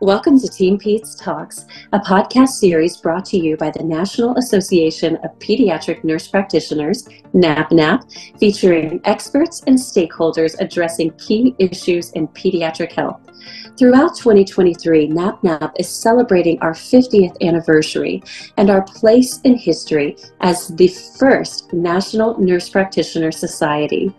Welcome to Team Peds Talks, a podcast series brought to you by the National Association of Pediatric Nurse Practitioners, NAPNAP, featuring experts and stakeholders addressing key issues in pediatric health. Throughout 2023, NAPNAP is celebrating our 50th anniversary and our place in history as the first National Nurse Practitioner Society.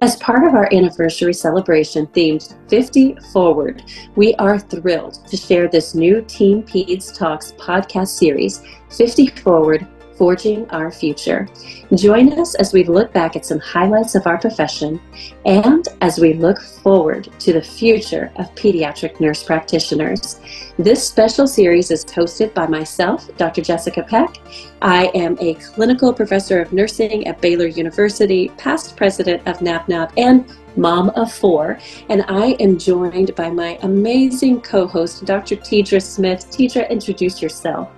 As part of our anniversary celebration themed 50 Forward, we are thrilled to share this new Team Peds Talks podcast series, 50 Forward Forging Our Future. Join us as we look back at some highlights of our profession and as we look forward to the future of pediatric nurse practitioners. This special series is hosted by myself, Dr. Jessica Peck. I am a clinical professor of nursing at Baylor University, past president of NAPNAP, and mom of four. And I am joined by my amazing co host, Dr. Tedra Smith. Tedra, introduce yourself.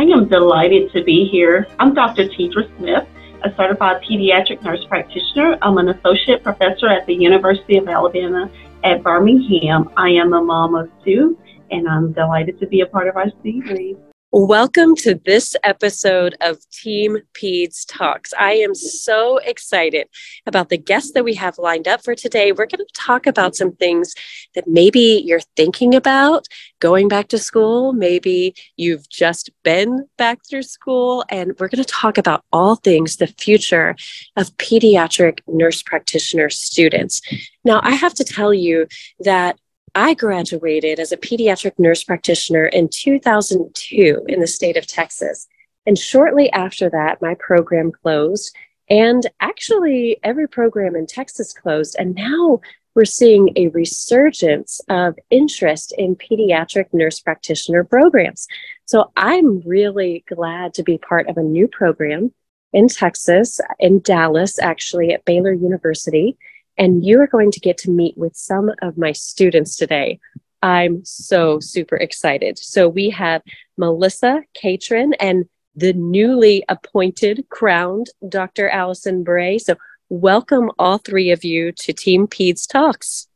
I am delighted to be here. I'm Dr. Tedra Smith, a certified pediatric nurse practitioner. I'm an associate professor at the University of Alabama at Birmingham. I am a mom of two, and I'm delighted to be a part of our series. Welcome to this episode of Team Peds Talks. I am so excited about the guests that we have lined up for today. We're going to talk about some things that maybe you're thinking about going back to school. Maybe you've just been back through school, and we're going to talk about all things the future of pediatric nurse practitioner students. Now, I have to tell you that I graduated as a pediatric nurse practitioner in 2002 in the state of Texas. And shortly after that, my program closed. And actually, every program in Texas closed. And now we're seeing a resurgence of interest in pediatric nurse practitioner programs. So I'm really glad to be part of a new program in Texas, in Dallas, actually, at Baylor University and you are going to get to meet with some of my students today. I'm so super excited. So we have Melissa Catrin and the newly appointed, crowned Dr. Alison Bray. So welcome all three of you to Team Peds Talks.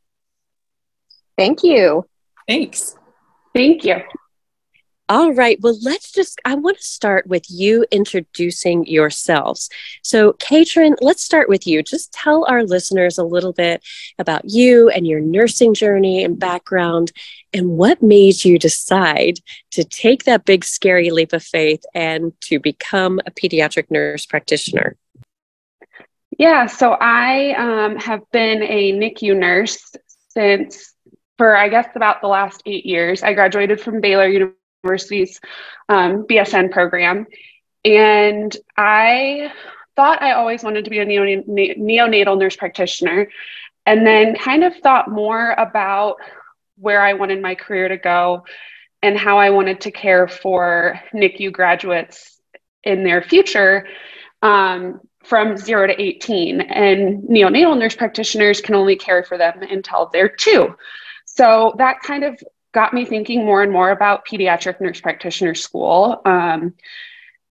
Thank you. Thanks. Thank you. All right. Well, let's just, I want to start with you introducing yourselves. So, Catrin, let's start with you. Just tell our listeners a little bit about you and your nursing journey and background and what made you decide to take that big, scary leap of faith and to become a pediatric nurse practitioner. Yeah. So, I um, have been a NICU nurse since for I guess about the last eight years. I graduated from Baylor University University's um, BSN program. And I thought I always wanted to be a neonatal nurse practitioner, and then kind of thought more about where I wanted my career to go and how I wanted to care for NICU graduates in their future um, from zero to 18. And neonatal nurse practitioners can only care for them until they're two. So that kind of got me thinking more and more about pediatric nurse practitioner school. Um,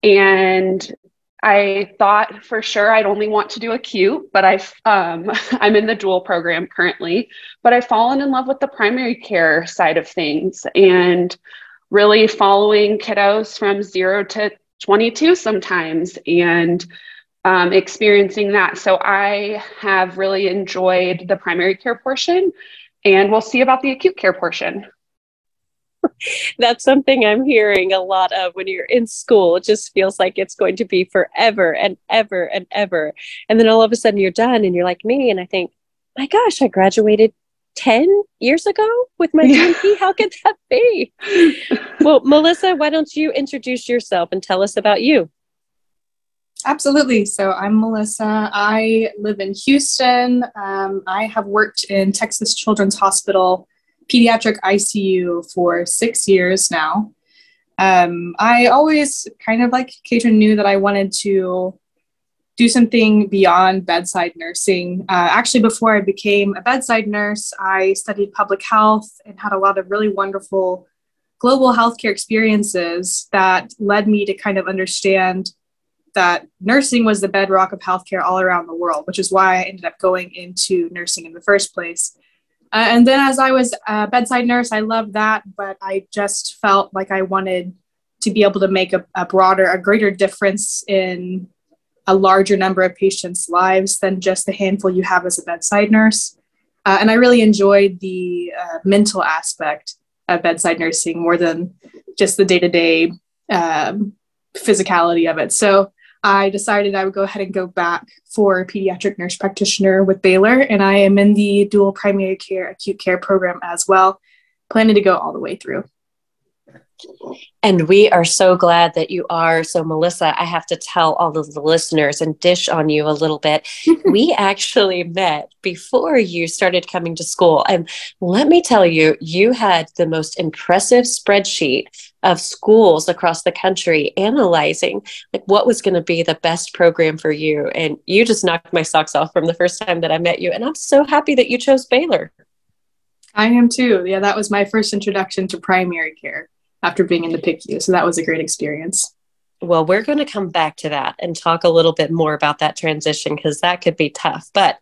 and I thought for sure I'd only want to do acute, but I um, I'm in the dual program currently. But I've fallen in love with the primary care side of things and really following kiddos from zero to 22 sometimes and um, experiencing that. So I have really enjoyed the primary care portion, and we'll see about the acute care portion. That's something I'm hearing a lot of when you're in school. It just feels like it's going to be forever and ever and ever. And then all of a sudden you're done and you're like me. And I think, my gosh, I graduated 10 years ago with my DNP. How could that be? well, Melissa, why don't you introduce yourself and tell us about you? Absolutely. So I'm Melissa. I live in Houston. Um, I have worked in Texas Children's Hospital pediatric ICU for six years now. Um, I always kind of like Catrin knew that I wanted to do something beyond bedside nursing. Uh, actually, before I became a bedside nurse, I studied public health and had a lot of really wonderful global healthcare experiences that led me to kind of understand that nursing was the bedrock of healthcare all around the world, which is why I ended up going into nursing in the first place. Uh, and then as I was a bedside nurse, I loved that, but I just felt like I wanted to be able to make a, a broader, a greater difference in a larger number of patients' lives than just the handful you have as a bedside nurse. Uh, and I really enjoyed the uh, mental aspect of bedside nursing more than just the day to day physicality of it. So I decided I would go ahead and go back for pediatric nurse practitioner with Baylor, and I am in the dual primary care acute care program as well, planning to go all the way through. And we are so glad that you are. So, Melissa, I have to tell all of the listeners and dish on you a little bit. we actually met before you started coming to school. And let me tell you, you had the most impressive spreadsheet of schools across the country analyzing like what was going to be the best program for you. And you just knocked my socks off from the first time that I met you. And I'm so happy that you chose Baylor. I am too. Yeah, that was my first introduction to primary care after being in the PICU. So that was a great experience. Well, we're going to come back to that and talk a little bit more about that transition because that could be tough. But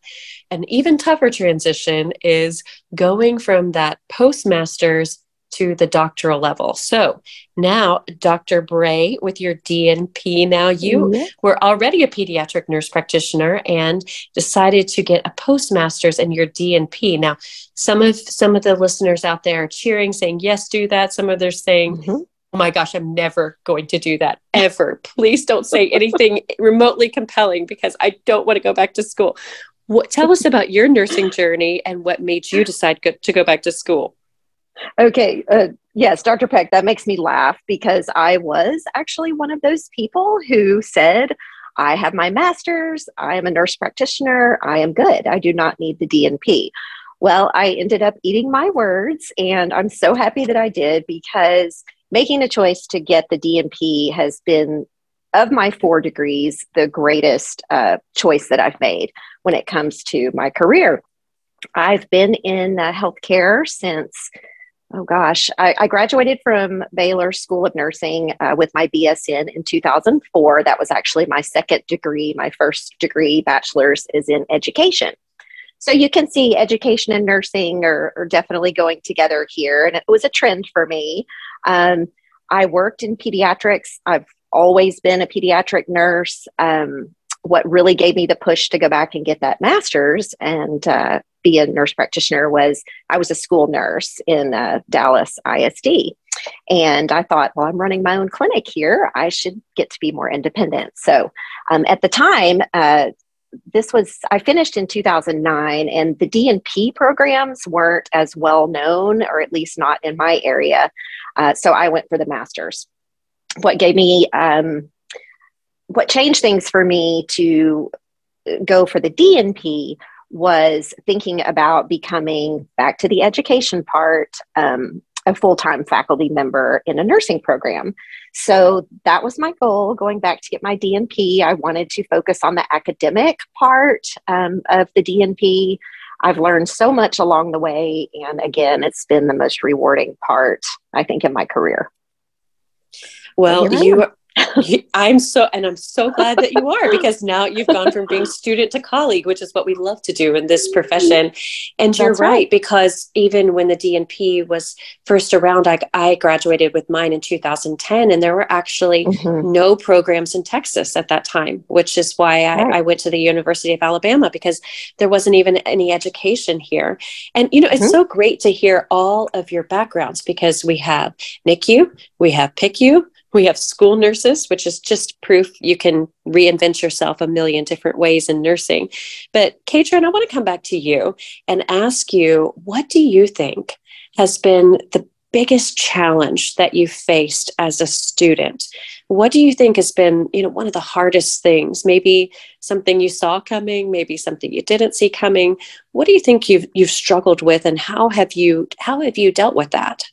an even tougher transition is going from that postmaster's to the doctoral level. So now, Dr. Bray, with your DNP, now you mm-hmm. were already a pediatric nurse practitioner and decided to get a postmaster's in your DNP. Now, some of some of the listeners out there are cheering, saying yes, do that. Some of them are saying. Mm-hmm. Oh my gosh, I'm never going to do that ever. Please don't say anything remotely compelling because I don't want to go back to school. What, tell us about your nursing journey and what made you decide go, to go back to school. Okay. Uh, yes, Dr. Peck, that makes me laugh because I was actually one of those people who said, I have my master's, I am a nurse practitioner, I am good, I do not need the DNP. Well, I ended up eating my words, and I'm so happy that I did because making a choice to get the DNP has been, of my four degrees, the greatest uh, choice that I've made when it comes to my career. I've been in uh, healthcare since oh gosh, I, I, graduated from Baylor School of Nursing uh, with my BSN in 2004. That was actually my second degree. My first degree, bachelor's, is in education. So you can see education and nursing are, are definitely going together here. And it was a trend for me. Um, I worked in pediatrics. I've always been a pediatric nurse. Um, what really gave me the push to go back and get that master's and uh, be a nurse practitioner was I was a school nurse in uh, Dallas ISD. And I thought, well, I'm running my own clinic here. I should get to be more independent. So um, at the time, uh, this was, I finished in 2009, and the DNP programs weren't as well known, or at least not in my area. Uh, so I went for the master's. What gave me, um, what changed things for me to go for the DNP was thinking about becoming back to the education part um, a full-time faculty member in a nursing program. So that was my goal going back to get my dnp i wanted to focus on the academic part um, of the dnp i've learned so much along the way and again it's been the most rewarding part i think in my career. Well you I'm so, and I'm so glad that you are because now you've gone from being student to colleague, which is what we love to do in this profession. And you're right. right. because even when the DNP was first around, I, I graduated with mine in 2010, and there were actually mm-hmm. no programs in Texas at that time, which is why I, right. I, went to the University of Alabama because there wasn't even any education here. And, you know, it's mm-hmm. so great to hear all of your backgrounds because we have NICU, we have PICU, we have school nurses, which is just proof you can reinvent yourself a million different ways in nursing. But Catrin, I want to come back to you and ask you what do you think has been the biggest challenge that you faced as a student? What do you think has been, you know, one of the hardest things? Maybe something you saw coming, maybe something you didn't see coming. What do you think you've you've struggled with and how have you how have you dealt with that?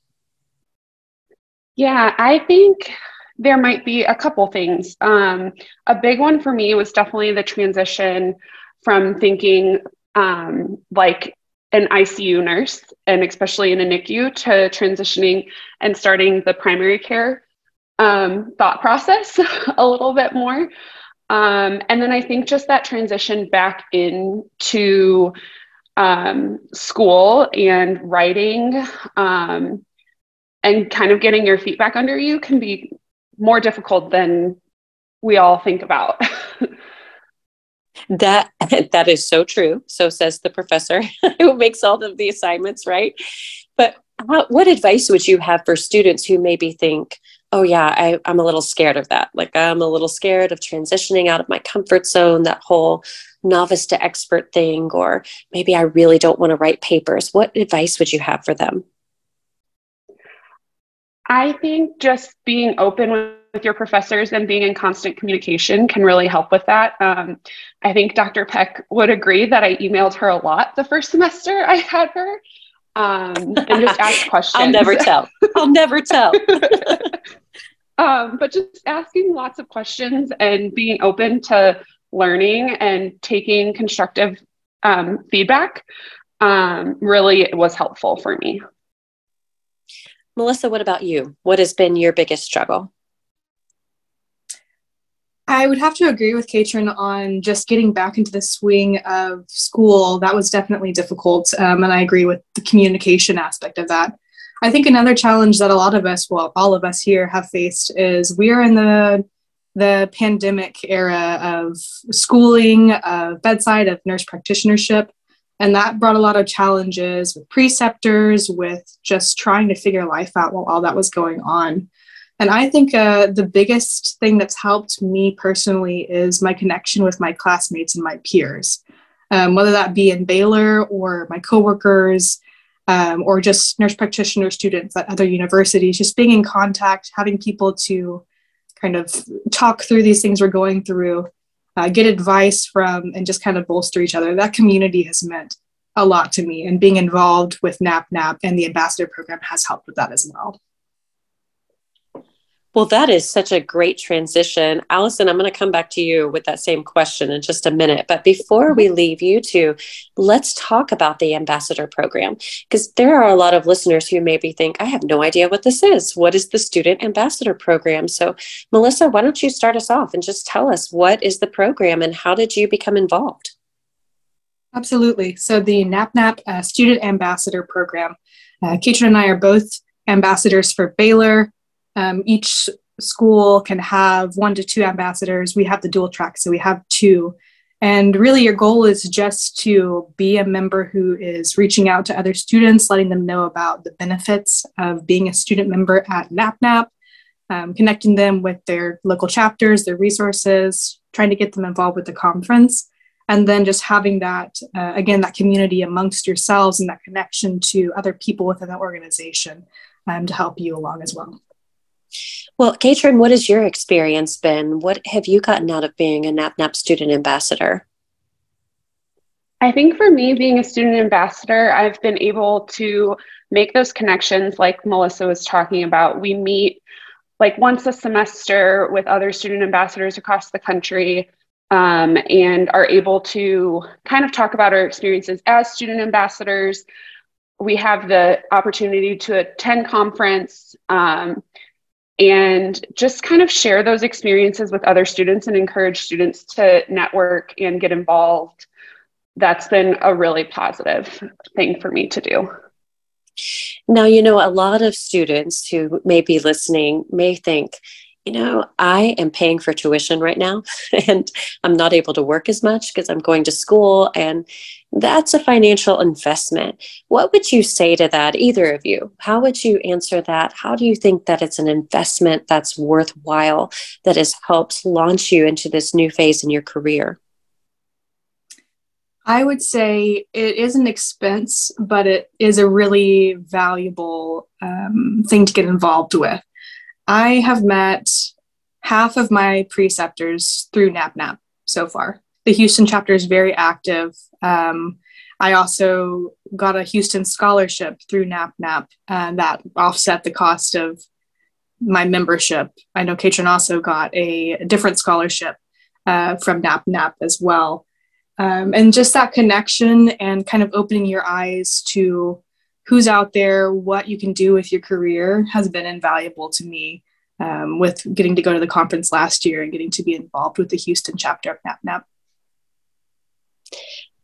Yeah, I think there might be a couple things. Um, a big one for me was definitely the transition from thinking um, like an ICU nurse, and especially in a NICU, to transitioning and starting the primary care um, thought process a little bit more. Um, and then I think just that transition back into um, school and writing um, and kind of getting your feet back under you can be more difficult than we all think about. that that is so true. So says the professor who makes all of the assignments, right? But how, what advice would you have for students who maybe think, oh yeah, I, I'm a little scared of that. Like I'm a little scared of transitioning out of my comfort zone, that whole novice to expert thing, or maybe I really don't want to write papers. What advice would you have for them? I think just being open with your professors and being in constant communication can really help with that. Um, I think Dr. Peck would agree that I emailed her a lot the first semester I had her um, and just ask questions. I'll never tell. I'll never tell. um, but just asking lots of questions and being open to learning and taking constructive um, feedback um, really was helpful for me. Melissa, what about you? What has been your biggest struggle? I would have to agree with Catrin on just getting back into the swing of school. That was definitely difficult. Um, and I agree with the communication aspect of that. I think another challenge that a lot of us, well, all of us here have faced is we are in the the pandemic era of schooling, of bedside, of nurse practitionership. And that brought a lot of challenges with preceptors, with just trying to figure life out while all that was going on. And I think uh, the biggest thing that's helped me personally is my connection with my classmates and my peers, um, whether that be in Baylor or my coworkers um, or just nurse practitioner students at other universities, just being in contact, having people to kind of talk through these things we're going through uh, get advice from, and just kind of bolster each other. That community has meant a lot to me, and being involved with NAPNAP and the ambassador program has helped with that as well. Well, that is such a great transition. Alison, I'm going to come back to you with that same question in just a minute. But before we leave you two, let's talk about the ambassador program because there are a lot of listeners who maybe think, I have no idea what this is. What is the student ambassador program? So, Melissa, why don't you start us off and just tell us what is the program and how did you become involved? Absolutely. So, the NAPNAP uh, Student Ambassador Program, uh, and I are both ambassadors for Baylor, um, each school can have one to two ambassadors. We have the dual track, so we have two. And really, your goal is just to be a member who is reaching out to other students, letting them know about the benefits of being a student member at NAPNAP, um, connecting them with their local chapters, their resources, trying to get them involved with the conference. And then just having that, uh, again, that community amongst yourselves and that connection to other people within the organization um, to help you along as well. Well, Catrin, what has your experience been? What have you gotten out of being a NAPNAP student ambassador? I think for me, being a student ambassador, I've been able to make those connections like Melissa was talking about. We meet like once a semester with other student ambassadors across the country um, and are able to kind of talk about our experiences as student ambassadors. We have the opportunity to attend conference. Um, and just kind of share those experiences with other students and encourage students to network and get involved. That's been a really positive thing for me to do. Now, you know, a lot of students who may be listening may think, you know, I am paying for tuition right now and I'm not able to work as much because I'm going to school. And that's a financial investment. What would you say to that, either of you? How would you answer that? How do you think that it's an investment that's worthwhile that has helped launch you into this new phase in your career? I would say it is an expense, but it is a really valuable um, thing to get involved with. I have met half of my preceptors through NAPNAP so far. The Houston chapter is very active. Um, I also got a Houston scholarship through NAPNAP, and that offset the cost of my membership. I know Catrin also got a, different scholarship uh, from NAPNAP as well. Um, and just that connection and kind of opening your eyes to who's out there, what you can do with your career has been invaluable to me um, with getting to go to the conference last year and getting to be involved with the Houston chapter of NAPNAP.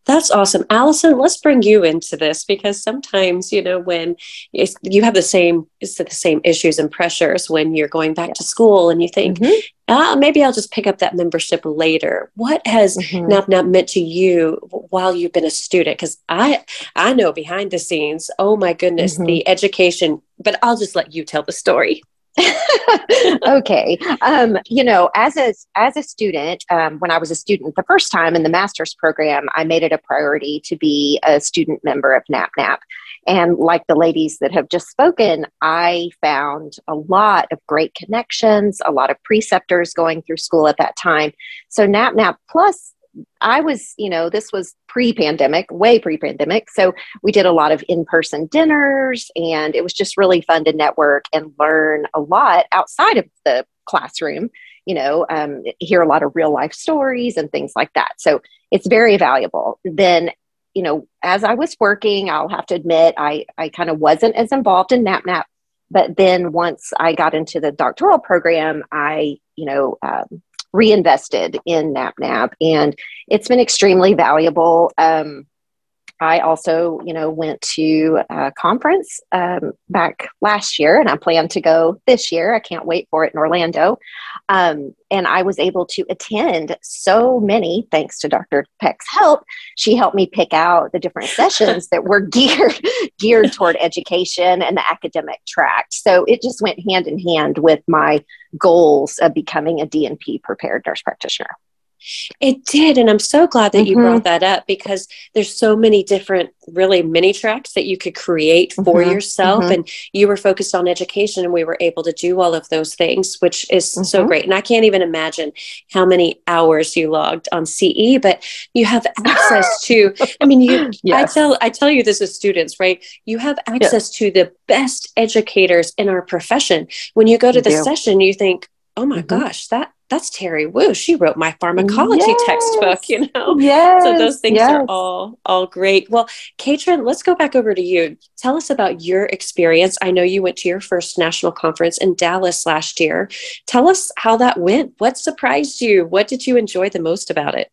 That's awesome. Alison, let's bring you into this because sometimes, you know, when you have the same, it's the same issues and pressures when you're going back to school and you think, mm-hmm. ah, maybe I'll just pick up that membership later. What has mm-hmm. NAPNAP meant to you while you've been a student? Because I, I know behind the scenes, oh my goodness, mm-hmm. the education, but I'll just let you tell the story. okay. Um, you know, as a as a student, um, when I was a student the first time in the master's program, I made it a priority to be a student member of NAPNAP. And like the ladies that have just spoken, I found a lot of great connections, a lot of preceptors going through school at that time. So NAPNAP Plus I was, you know, this was pre pandemic, way pre pandemic. So we did a lot of in person dinners and it was just really fun to network and learn a lot outside of the classroom, you know, um, hear a lot of real life stories and things like that. So it's very valuable. Then, you know, as I was working, I'll have to admit, I, I kind of wasn't as involved in NAPNAP. But then once I got into the doctoral program, I, you know, um, reinvested in NAPNAP, and it's been extremely valuable. Um, I also, you know, went to a conference um, back last year, and I plan to go this year. I can't wait for it in Orlando. Um, and I was able to attend so many, thanks to Dr. Peck's help. She helped me pick out the different sessions that were geared geared toward education and the academic track. So it just went hand in hand with my goals of becoming a DNP prepared nurse practitioner. It did. And I'm so glad that mm-hmm. you brought that up because there's so many different, really mini tracks that you could create for mm-hmm. yourself. Mm-hmm. And you were focused on education, and we were able to do all of those things, which is so mm-hmm. great. And I can't even imagine how many hours you logged on CE, but you have access to, I mean, you, yes. I tell, I tell you this as students, right? You have access yes. to the best educators in our profession. When you go to you the do. session, you think, oh my mm-hmm. gosh, that that's Teri Woo. She wrote my pharmacology yes. textbook, you know? Yes. So those things yes. are all all great. Well, Catrin, let's go back over to you. Tell us about your experience. I know you went to your first national conference in Dallas last year. Tell us how that went. What surprised you? What did you enjoy the most about it?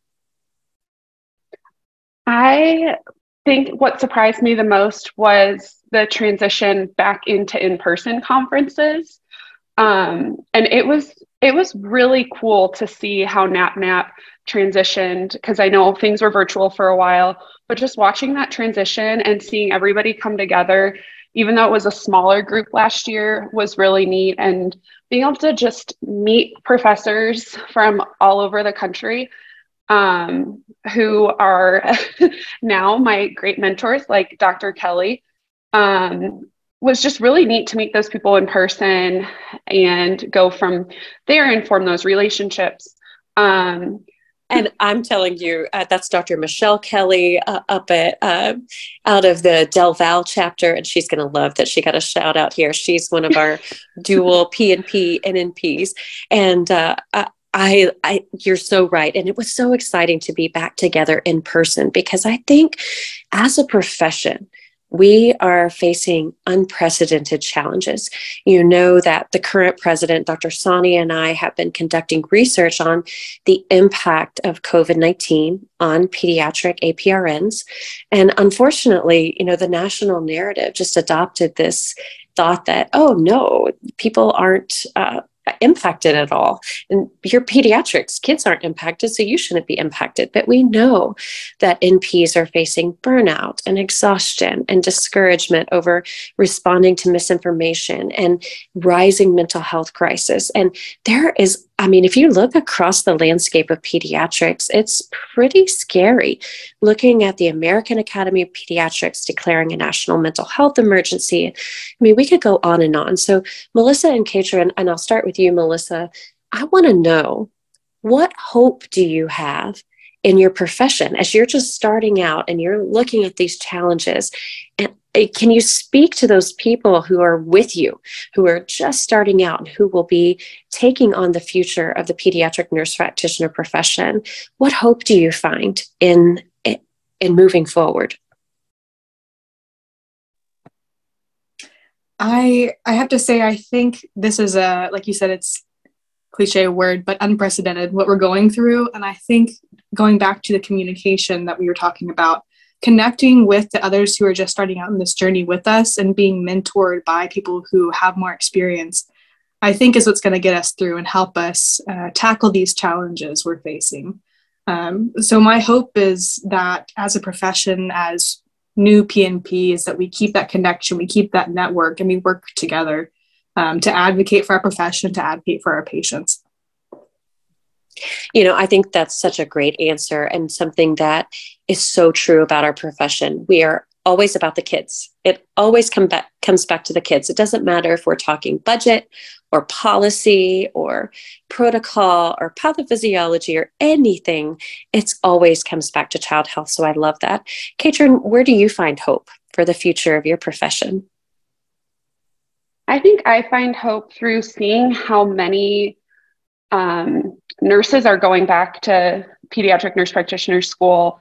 I think what surprised me the most was the transition back into in-person conferences. Um, and it was it was really cool to see how NAPNAP transitioned because I know things were virtual for a while, but just watching that transition and seeing everybody come together, even though it was a smaller group last year, was really neat. And being able to just meet professors from all over the country um, who are now my great mentors, like Dr. Kelly. Um, was just really neat to meet those people in person and go from there and form those relationships. Um, and I'm telling you, uh, that's Dr. Michelle Kelly uh, up at uh, out of the Del Val chapter, and she's going to love that she got a shout out here. She's one of our dual PNP NNPs, and uh, I, I, you're so right, and it was so exciting to be back together in person because I think, as a profession, we are facing unprecedented challenges. You know that the current president, Dr. Sonney, and I have been conducting research on the impact of COVID 19 on pediatric APRNs. And unfortunately, you know, the national narrative just adopted this thought that, oh no, people aren't uh, impacted at all. And your pediatrics, kids aren't impacted, so you shouldn't be impacted. But we know that NPs are facing burnout and exhaustion and discouragement over responding to misinformation and rising mental health crisis. And there is I mean, if you look across the landscape of pediatrics, it's pretty scary. Looking at the American Academy of Pediatrics declaring a national mental health emergency, I mean, we could go on and on. So, Melissa and Catrin, and I'll start with you, Melissa. I want to know what hope do you have in your profession as you're just starting out and you're looking at these challenges and Eh, can you speak to those people who are with you who are just starting out and who will be taking on the future of the pediatric nurse practitioner profession what hope do you find in eh, in moving forward i i have to say i think this is a like you said it's cliche word, but unprecedented what we're going through. And I think going back to the communication that we were talking about, connecting with the others who are just starting out in this journey with us and being mentored by people who have more experience, I think is what's going to get us through and help us uh, tackle these challenges we're facing. Um, so my hope is that as a profession, as new PNPs, that we keep that connection, we keep that network, and we work together um, to advocate for our profession, to advocate for our patients. You know, I think that's such a great answer and something that is so true about our profession. We are always about the kids. It always come back, comes back to the kids. It doesn't matter if we're talking budget or policy or protocol or pathophysiology or anything. It always comes back to child health. So I love that. Catrin, where do you find hope for the future of your profession? I think I find hope through seeing how many um, nurses are going back to pediatric nurse practitioner school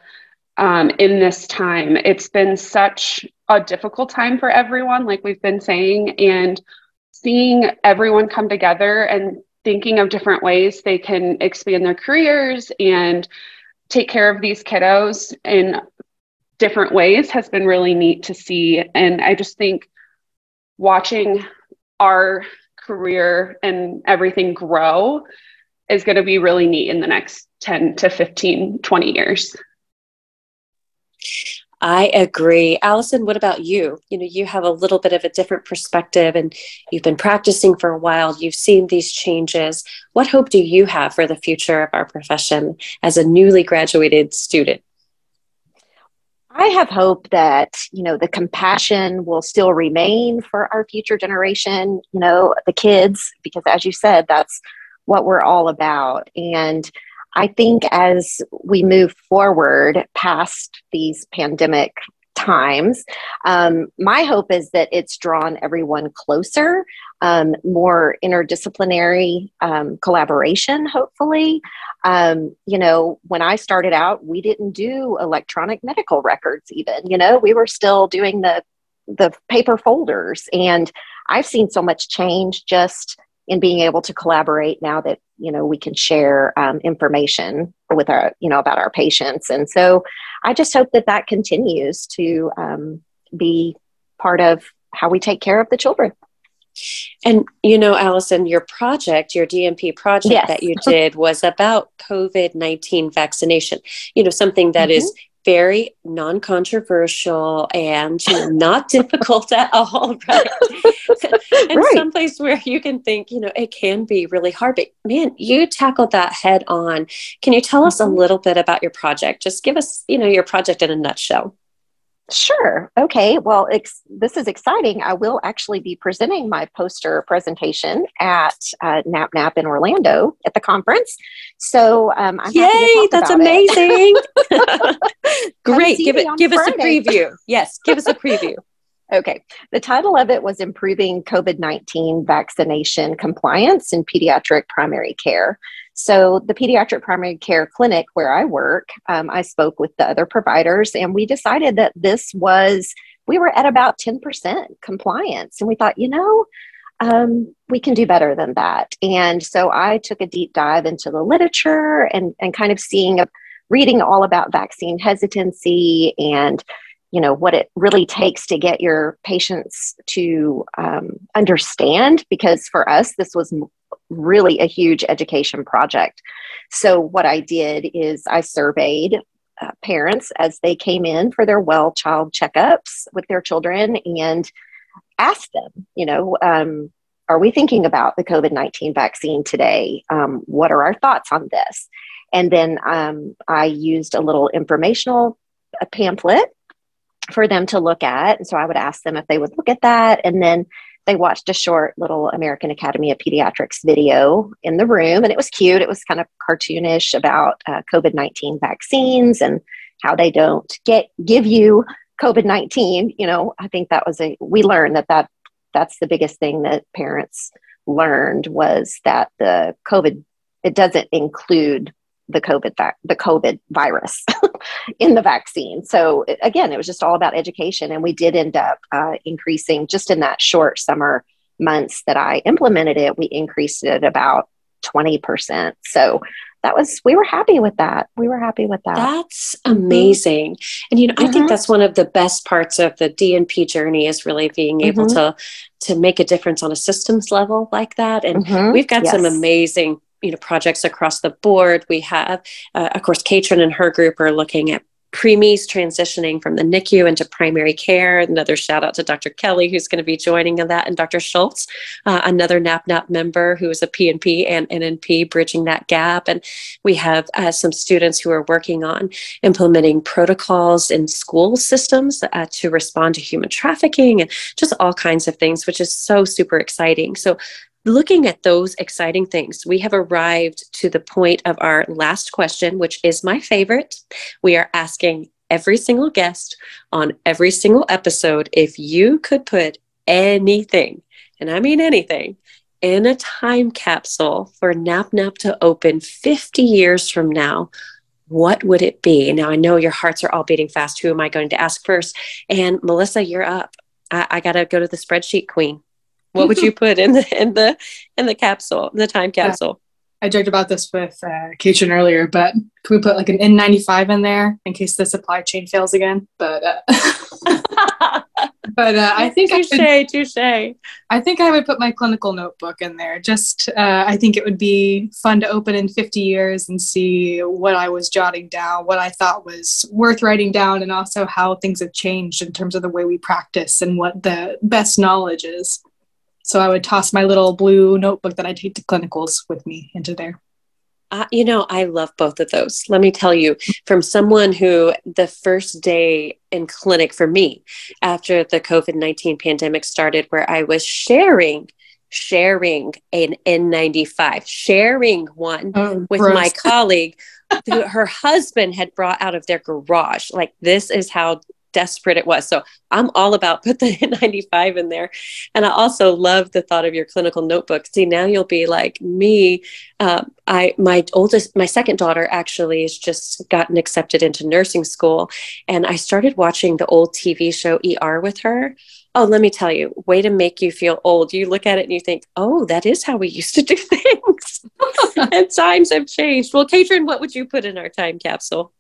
um, in this time. It's been such a difficult time for everyone, like we've been saying, and seeing everyone come together and thinking of different ways they can expand their careers and take care of these kiddos in different ways has been really neat to see. And I just think watching our career and everything grow is going to be really neat in the next 10 to 15, 20 years. I agree. Alison, what about you? You know, you have a little bit of a different perspective and you've been practicing for a while. You've seen these changes. What hope do you have for the future of our profession as a newly graduated student? I have hope that, you know, the compassion will still remain for our future generation, you know, the kids, because as you said, that's what we're all about. And I think as we move forward past these pandemic times, um, my hope is that it's drawn everyone closer, um, more interdisciplinary um, collaboration, hopefully. Um, you know, when I started out, we didn't do electronic medical records, even, you know, we were still doing the the paper folders and i've seen so much change just in being able to collaborate now that you know we can share um, information with our you know about our patients and so i just hope that that continues to um, be part of how we take care of the children and you know alison your project your DNP project yes. that you did was about covid-19 vaccination you know something that mm-hmm. is very non-controversial and you know, not difficult at all, right? and right. someplace where you can think, you know, it can be really hard, but man, you tackled that head on. Can you tell us a mm-hmm. little bit about your project? Just give us, you know, your project in a nutshell. Sure. Okay. Well, ex- this is exciting. I will actually be presenting my poster presentation at uh, NAPNAP in Orlando at the conference. So, um, I'm yay! That's amazing. Great. Give it. Give Friday. us a preview. Yes. Give us a preview. Okay. The title of it was Improving COVID 19 Vaccination Compliance in Pediatric Primary Care. So, the pediatric primary care clinic where I work, um, I spoke with the other providers and we decided that this was, we were at about 10% compliance. And we thought, you know, um, we can do better than that. And so I took a deep dive into the literature and, and kind of seeing, reading all about vaccine hesitancy and you know what it really takes to get your patients to um, understand because for us this was really a huge education project. So, what I did is I surveyed uh, parents as they came in for their well child checkups with their children and asked them, you know, um, are we thinking about the COVID 19 vaccine today? Um, what are our thoughts on this? And then um, I used a little informational a pamphlet for them to look at. And so I would ask them if they would look at that. And then they watched a short little American Academy of Pediatrics video in the room, and it was cute. It was kind of cartoonish about uh, COVID 19 vaccines and how they don't get give you COVID 19. You know, I think that was a, we learned that, that that's the biggest thing that parents learned was that the COVID, it doesn't include the COVID the COVID virus in the vaccine. So again, it was just all about education, and we did end up uh, increasing just in that short summer months that I implemented it. We increased it about 20%. So that was we were happy with that. We were happy with that. That's amazing. Mm-hmm. And you know, mm-hmm. I think mm-hmm. that's one of the best parts of the DNP journey is really being able mm-hmm. to to make a difference on a systems level like that. And mm-hmm. we've got yes. some amazing you know projects across the board we have uh, of course catrin and her group are looking at preemies transitioning from the NICU into primary care. Another shout out to Dr. Kelly, who's going to be joining in that, and Dr. Schultz, uh, another NAPNAP member who is a PNP and NNP, bridging that gap. And we have uh, some students who are working on implementing protocols in school systems uh, to respond to human trafficking and just all kinds of things, which is so super exciting. So looking at those exciting things, we have arrived to the point of our last question, which is my favorite. We are asking every single guest on every single episode if you could put anything, and I mean anything, in a time capsule for NAPNAP to open 50 years from now, what would it be? Now, I know your hearts are all beating fast. Who am I going to ask first? And Melissa, you're up. I, I got to go to the spreadsheet queen. What would you put in the in the in the capsule, in the time capsule? I joked about this with uh, earlier, but can we put like an N95 in there in case the supply chain fails again? But uh, but uh, I think touche, I touche. I think I would put my clinical notebook in there. Just uh, I think it would be fun to open in 50 years and see what I was jotting down, what I thought was worth writing down, and also how things have changed in terms of the way we practice and what the best knowledge is. So I would toss my little blue notebook that I take to clinicals with me into there. Uh, you know, I love both of those. Let me tell you, from someone who the first day in clinic for me after the COVID 19 pandemic started, where I was sharing sharing an N95, sharing one oh, with gross. my colleague who her husband had brought out of their garage. Like, this is how desperate it was. So I'm all about put the N95 in there. And I also love the thought of your clinical notebook. See, now you'll be like me. Uh, I my oldest, my second daughter actually has just gotten accepted into nursing school, and I started watching the old TV show ER with her. Oh, let me tell you, way to make you feel old. You look at it and you think, oh, that is how we used to do things. and times have changed. Well, Catrin, what would you put in our time capsule?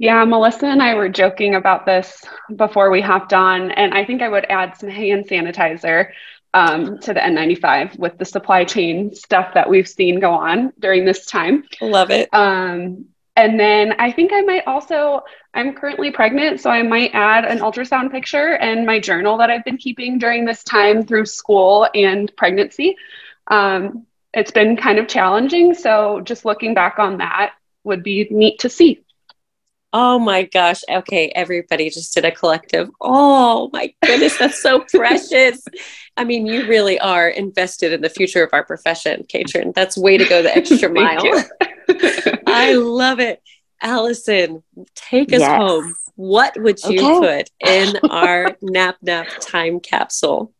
Yeah, Melissa and I were joking about this before we hopped on, and I think I would add some hand sanitizer um, to the N95 with the supply chain stuff that we've seen go on during this time. Love it. Um, and then I think I might also, I'm currently pregnant, so I might add an ultrasound picture and my journal that I've been keeping during this time through school and pregnancy. Um, it's been kind of challenging. So just looking back on that would be neat to see. Oh my gosh. Okay, everybody just did a collective. Oh my goodness, that's so precious. I mean, you really are invested in the future of our profession, Catrin. That's way to go the extra mile. I love it. Alison, take us yes. home. What would you okay. put in our napnap time capsule?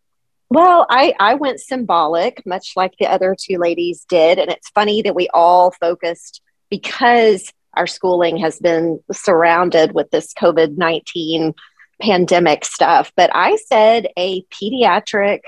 Well, I, I went symbolic, much like the other two ladies did. And it's funny that we all focused because our schooling has been surrounded with this COVID 19 pandemic stuff. But I said a pediatric.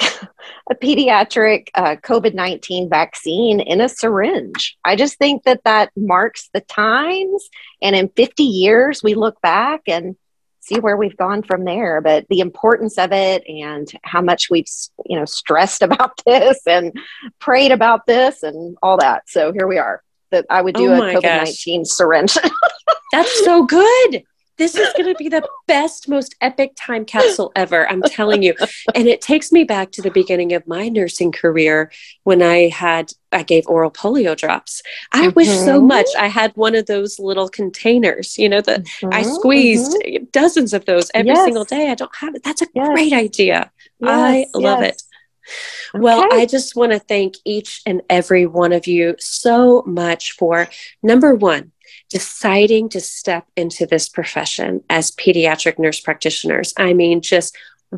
a pediatric uh, COVID 19 vaccine in a syringe. I just think that that marks the times. And in 50 years, we look back and see where we've gone from there. But the importance of it and how much we've, you know, stressed about this and prayed about this and all that. So here we are that I would do oh a COVID 19 syringe. That's so good. This is going to be the best, most epic time capsule ever. I'm telling you. And it takes me back to the beginning of my nursing career when I had, I gave oral polio drops. I mm-hmm. wish so mm-hmm. much I had one of those little containers, you know, that mm-hmm. I squeezed mm-hmm. dozens of those every yes. single day. I don't have it. That's a yes. great idea. Yes. I love yes. It. Okay. Well, I just want to thank each and every one of you so much for number one, deciding to step into this profession as pediatric nurse practitioners. I mean, just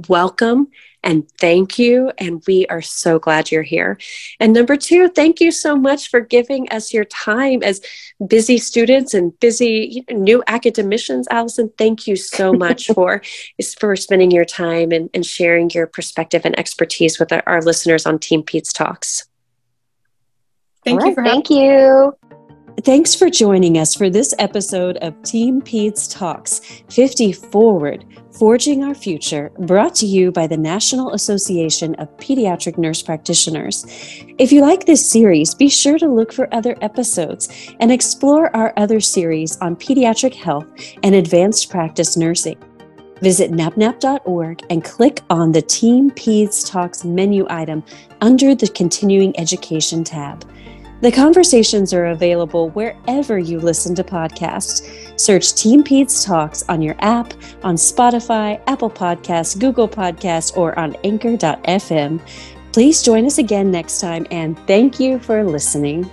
welcome and thank you. And we are so glad you're here. And number two, thank you so much for giving us your time as busy students and busy new academicians. Alison, thank you so much for, for spending your time and, and sharing your perspective and expertise with our, our listeners on Team Peds Talks. Thank All you right, for Thank you. Thanks for joining us for this episode of Team Peds Talks 50 Forward, Forging Our Future, brought to you by the National Association of Pediatric Nurse Practitioners. If you like this series, be sure to look for other episodes and explore our other series on pediatric health and advanced practice nursing. Visit napnap.org and click on the Team Peds Talks menu item under the Continuing Education tab. The conversations are available wherever you listen to podcasts. Search Team Peds Talks on your app, on Spotify, Apple Podcasts, Google Podcasts, or on anchor.fm. Please join us again next time and thank you for listening.